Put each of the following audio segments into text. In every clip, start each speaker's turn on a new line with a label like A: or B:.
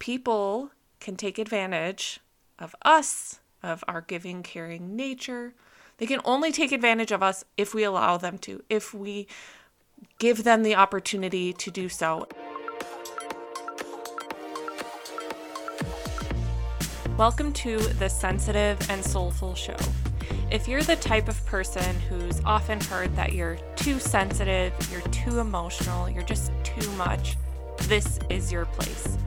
A: people can take advantage of us, of our giving, caring nature. They can only take advantage of us if we allow them to, if we give them the opportunity to do so. Welcome to the Sensitive and Soulful Show. If you're the type of person who's often heard that you're too sensitive, you're too emotional, you're just too much, this is your place.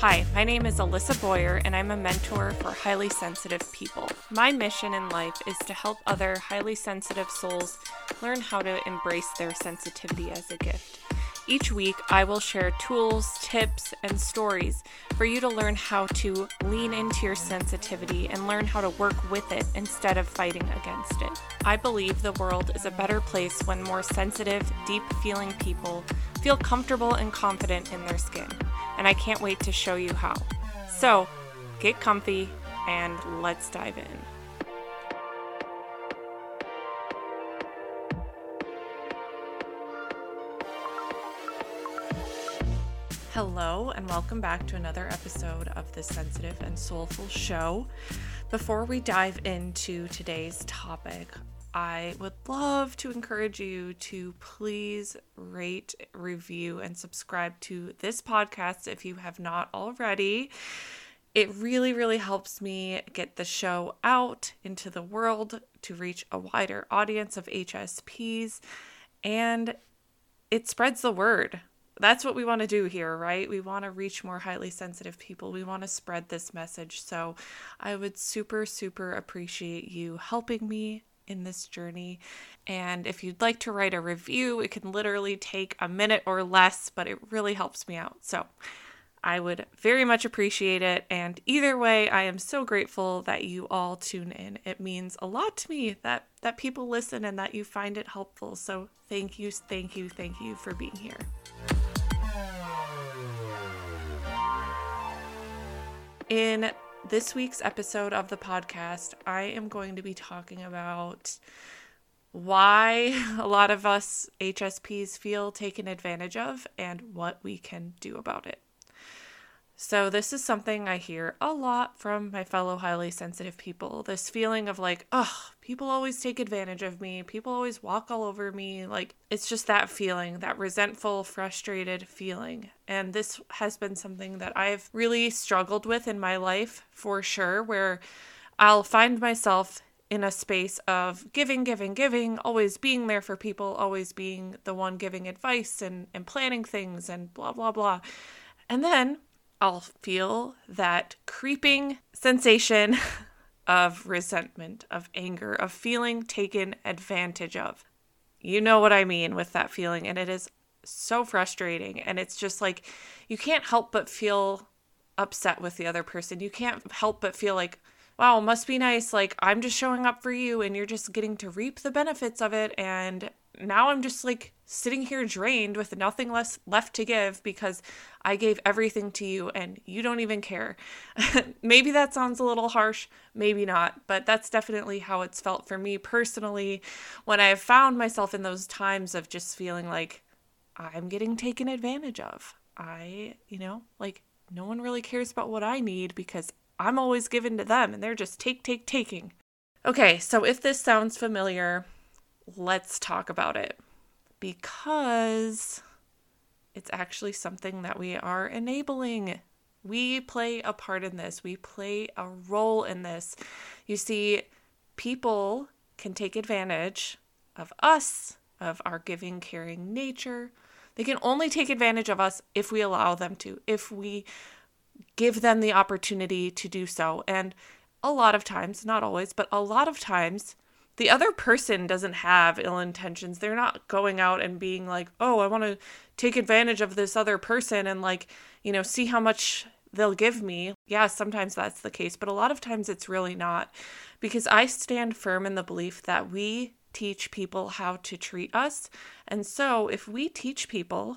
A: Hi, my name is Alissa Boyer, and I'm a mentor for highly sensitive people. My mission in life is to help other highly sensitive souls learn how to embrace their sensitivity as a gift. Each week, I will share tools, tips, and stories for you to learn how to lean into your sensitivity and learn how to work with it instead of fighting against it. I believe the world is a better place when more sensitive, deep feeling people feel comfortable and confident in their skin and I can't wait to show you how. So, get comfy and let's dive in. Hello, and welcome back to another episode of the Sensitive and Soulful Show. Before we dive into today's topic, I would love to encourage you to please rate, review, and subscribe to this podcast if you have not already. It really, really helps me get the show out into the world to reach a wider audience of HSPs and it spreads the word. That's what we want to do here, right? We want to reach more highly sensitive people. We want to spread this message. So I would super, super appreciate you helping me in this journey. And if you'd like to write a review, it can literally take a minute or less, but it really helps me out. So I would very much appreciate it. And either way, I am so grateful that you all tune in. It means a lot to me that that people listen and that you find it helpful. So thank you, thank you, thank you for being here. In this week's episode of the podcast, I am going to be talking about why a lot of us HSPs feel taken advantage of and what we can do about it. So, this is something I hear a lot from my fellow highly sensitive people this feeling of like, oh, people always take advantage of me. People always walk all over me. Like, it's just that feeling, that resentful, frustrated feeling. And this has been something that I've really struggled with in my life for sure, where I'll find myself in a space of giving, giving, giving, always being there for people, always being the one giving advice and, and planning things and blah, blah, blah. And then I'll feel that creeping sensation of resentment, of anger, of feeling taken advantage of. You know what I mean with that feeling, and it is so frustrating. And it's just like you can't help but feel upset with the other person. You can't help but feel like, wow, must be nice. Like, I'm just showing up for you, and you're just getting to reap the benefits of it. And now I'm just like sitting here drained with nothing less left to give because I gave everything to you and you don't even care. maybe that sounds a little harsh, maybe not, but that's definitely how it's felt for me personally when I have found myself in those times of just feeling like I'm getting taken advantage of. I, you know, like no one really cares about what I need because I'm always given to them and they're just take, take, taking. Okay, so if this sounds familiar, let's talk about it because it's actually something that we are enabling. We play a part in this, we play a role in this. You see, people can take advantage of us, of our giving, caring nature. They can only take advantage of us if we allow them to, if we give them the opportunity to do so. And a lot of times, not always, but a lot of times, the other person doesn't have ill intentions. They're not going out and being like, oh, I want to take advantage of this other person and, like, you know, see how much they'll give me. Yeah, sometimes that's the case, but a lot of times it's really not. Because I stand firm in the belief that we teach people how to treat us. And so if we teach people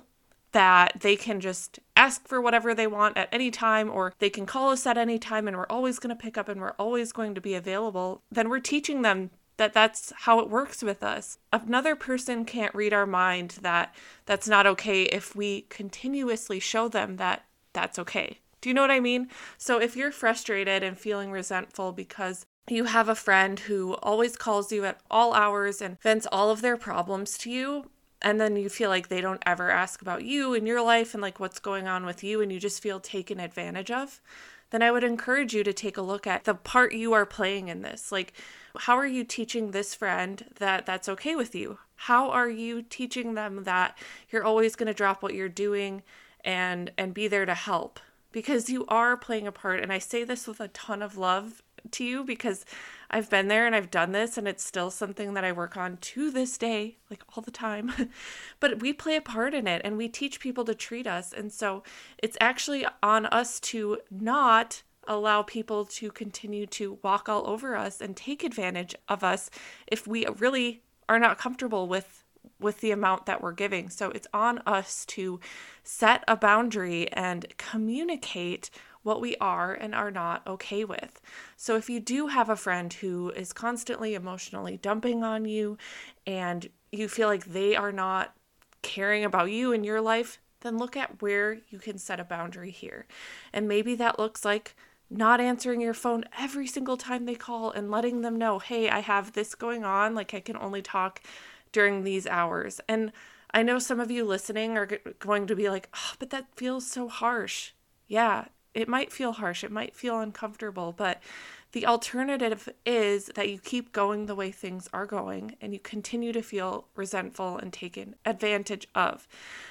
A: that they can just ask for whatever they want at any time or they can call us at any time and we're always going to pick up and we're always going to be available, then we're teaching them that that's how it works with us. Another person can't read our mind that that's not okay if we continuously show them that that's okay Do you know what I mean? So if you're frustrated and feeling resentful because you have a friend who always calls you at all hours and vents all of their problems to you, and then you feel like they don't ever ask about you and your life and like what's going on with you, and you just feel taken advantage of, then I would encourage you to take a look at the part you are playing in this. Like, how are you teaching this friend that that's okay with you? How are you teaching them that you're always going to drop what you're doing and and be there to help? Because you are playing a part and I say this with a ton of love to you because I've been there and I've done this and it's still something that I work on to this day, like all the time. but we play a part in it and we teach people to treat us. And so it's actually on us to not allow people to continue to walk all over us and take advantage of us if we really are not comfortable with with the amount that we're giving. So it's on us to set a boundary and communicate what we are and are not okay with. So if you do have a friend who is constantly emotionally dumping on you and you feel like they are not caring about you in your life, then look at where you can set a boundary here. And maybe that looks like not answering your phone every single time they call and letting them know, hey, I have this going on. Like, I can only talk during these hours. And I know some of you listening are going to be like, oh, but that feels so harsh. Yeah, it might feel harsh, it might feel uncomfortable, but the alternative is that you keep going the way things are going and you continue to feel resentful and taken advantage of.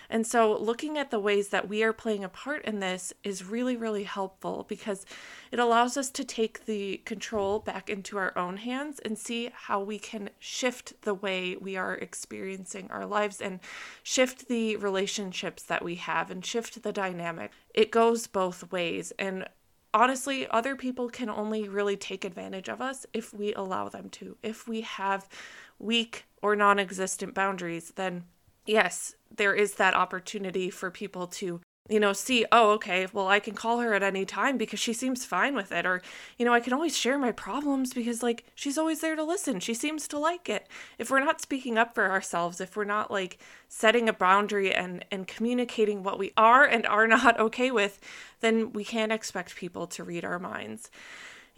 A: And so, looking at the ways that we are playing a part in this is really, really helpful because it allows us to take the control back into our own hands and see how we can shift the way we are experiencing our lives and shift the relationships that we have and shift the dynamic. It goes both ways. And honestly, other people can only really take advantage of us if we allow them to. If we have weak or non existent boundaries, then yes, there is that opportunity for people to you know, see, oh, okay, well, I can call her at any time because she seems fine with it. Or, you know, I can always share my problems because, like, she's always there to listen. She seems to like it. If we're not speaking up for ourselves, if we're not, like, setting a boundary and, and communicating what we are and are not okay with, then we can't expect people to read our minds.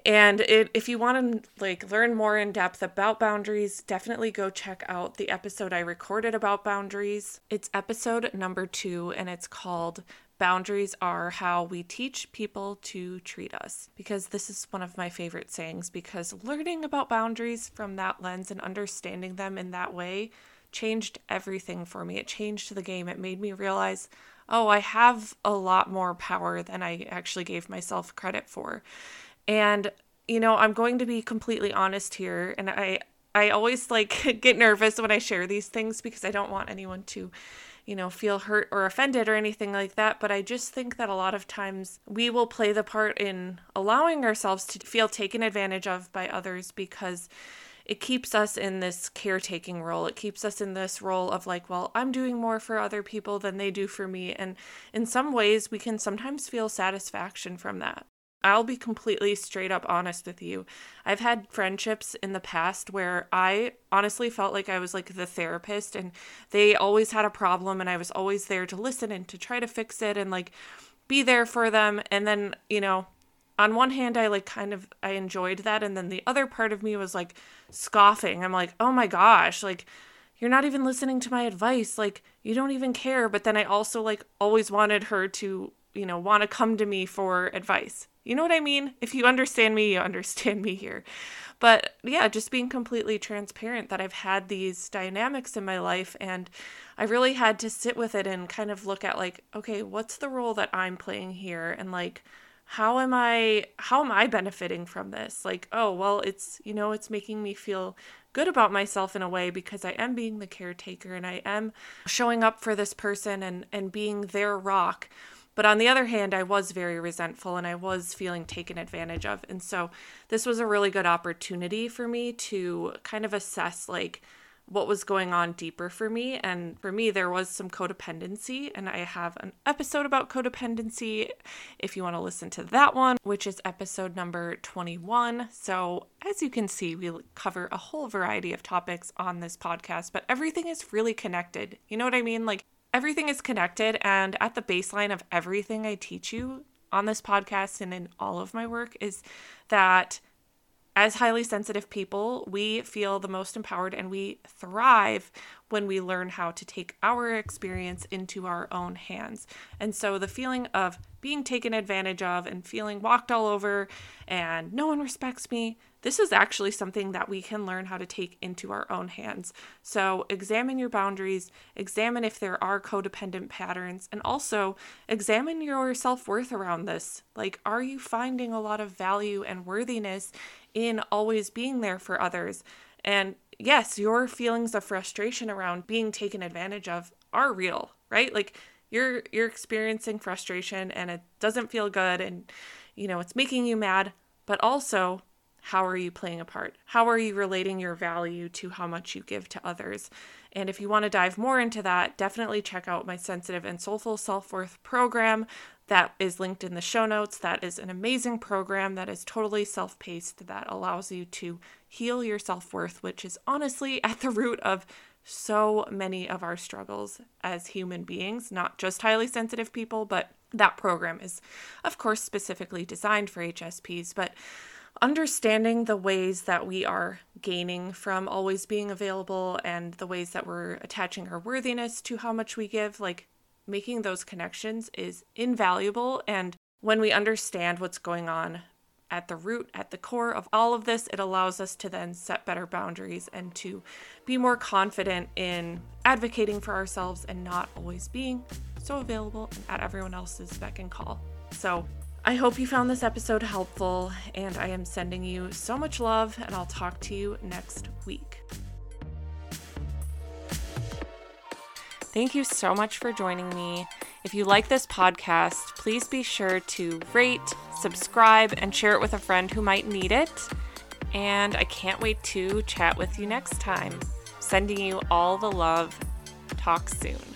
A: And it, if you want to like learn more in depth about boundaries, definitely go check out the episode I recorded about boundaries. It's episode number 2 and it's called Boundaries are how we teach people to treat us. Because this is one of my favorite sayings because learning about boundaries from that lens and understanding them in that way changed everything for me. It changed the game. It made me realize, oh, I have a lot more power than I actually gave myself credit for. And you know, I'm going to be completely honest here and I I always like get nervous when I share these things because I don't want anyone to you know, feel hurt or offended or anything like that. But I just think that a lot of times we will play the part in allowing ourselves to feel taken advantage of by others because it keeps us in this caretaking role. It keeps us in this role of like, well, I'm doing more for other people than they do for me. And in some ways, we can sometimes feel satisfaction from that. I'll be completely straight up honest with you. I've had friendships in the past where I honestly felt like I was like the therapist and they always had a problem and I was always there to listen and to try to fix it and like be there for them. And then, you know, on one hand I like kind of I enjoyed that and then the other part of me was like scoffing. I'm like, "Oh my gosh, like you're not even listening to my advice. Like you don't even care." But then I also like always wanted her to, you know, want to come to me for advice you know what I mean? If you understand me, you understand me here. But yeah, just being completely transparent that I've had these dynamics in my life and I really had to sit with it and kind of look at like, okay, what's the role that I'm playing here and like how am I how am I benefiting from this? Like, oh, well, it's, you know, it's making me feel good about myself in a way because I am being the caretaker and I am showing up for this person and and being their rock but on the other hand, I was very resentful and I was feeling taken advantage of. And so this was a really good opportunity for me to kind of assess like what was going on deeper for me. And for me, there was some codependency. And I have an episode about codependency if you want to listen to that one, which is episode number 21. So as you can see, we cover a whole variety of topics on this podcast, but everything is really connected. You know what I mean? Like everything is connected and at the baseline of everything I teach you on this podcast and in all of my work is that as highly sensitive people, we feel the most empowered and we thrive when we learn how to take our experience into our own hands. And so the feeling of being taken advantage of and feeling walked all over and no one respects me, this is actually something that we can learn how to take into our own hands. So, examine your boundaries, examine if there are codependent patterns, and also examine your self worth around this. Like, are you finding a lot of value and worthiness in always being there for others? And yes, your feelings of frustration around being taken advantage of are real, right? Like, you're you're experiencing frustration and it doesn't feel good and you know it's making you mad but also how are you playing a part? How are you relating your value to how much you give to others? And if you want to dive more into that, definitely check out my Sensitive and Soulful Self Worth program that is linked in the show notes. That is an amazing program that is totally self paced, that allows you to heal your self worth, which is honestly at the root of so many of our struggles as human beings, not just highly sensitive people, but that program is, of course, specifically designed for HSPs. But understanding the ways that we are gaining from always being available and the ways that we're attaching our worthiness to how much we give, like making those connections is invaluable. And when we understand what's going on at the root, at the core of all of this, it allows us to then set better boundaries and to be more confident in advocating for ourselves and not always being so available at everyone else's beck and call. So, I hope you found this episode helpful, and I am sending you so much love, and I'll talk to you next week. Thank you so much for joining me. If you like this podcast, please be sure to rate, subscribe, and share it with a friend who might need it. And I can't wait to chat with you next time. Sending you all the love. Talk soon.